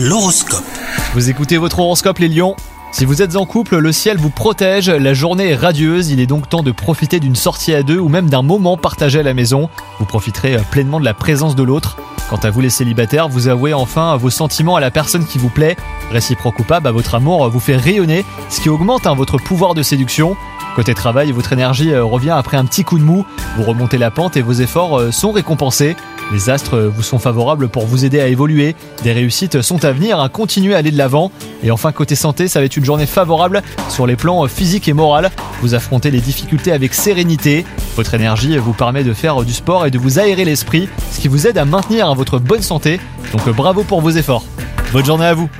L'horoscope. Vous écoutez votre horoscope les lions? Si vous êtes en couple, le ciel vous protège, la journée est radieuse, il est donc temps de profiter d'une sortie à deux ou même d'un moment partagé à la maison. Vous profiterez euh, pleinement de la présence de l'autre. Quant à vous les célibataires, vous avouez enfin vos sentiments à la personne qui vous plaît. Réciproque ou pas, bah, votre amour vous fait rayonner, ce qui augmente hein, votre pouvoir de séduction. Côté travail, votre énergie euh, revient après un petit coup de mou, vous remontez la pente et vos efforts euh, sont récompensés. Les astres euh, vous sont favorables pour vous aider à évoluer, des réussites sont à venir, à continuer à aller de l'avant. Et enfin côté santé, ça va être une journée favorable sur les plans physiques et moral. Vous affrontez les difficultés avec sérénité, votre énergie vous permet de faire du sport et de vous aérer l'esprit, ce qui vous aide à maintenir votre bonne santé. Donc bravo pour vos efforts. Bonne journée à vous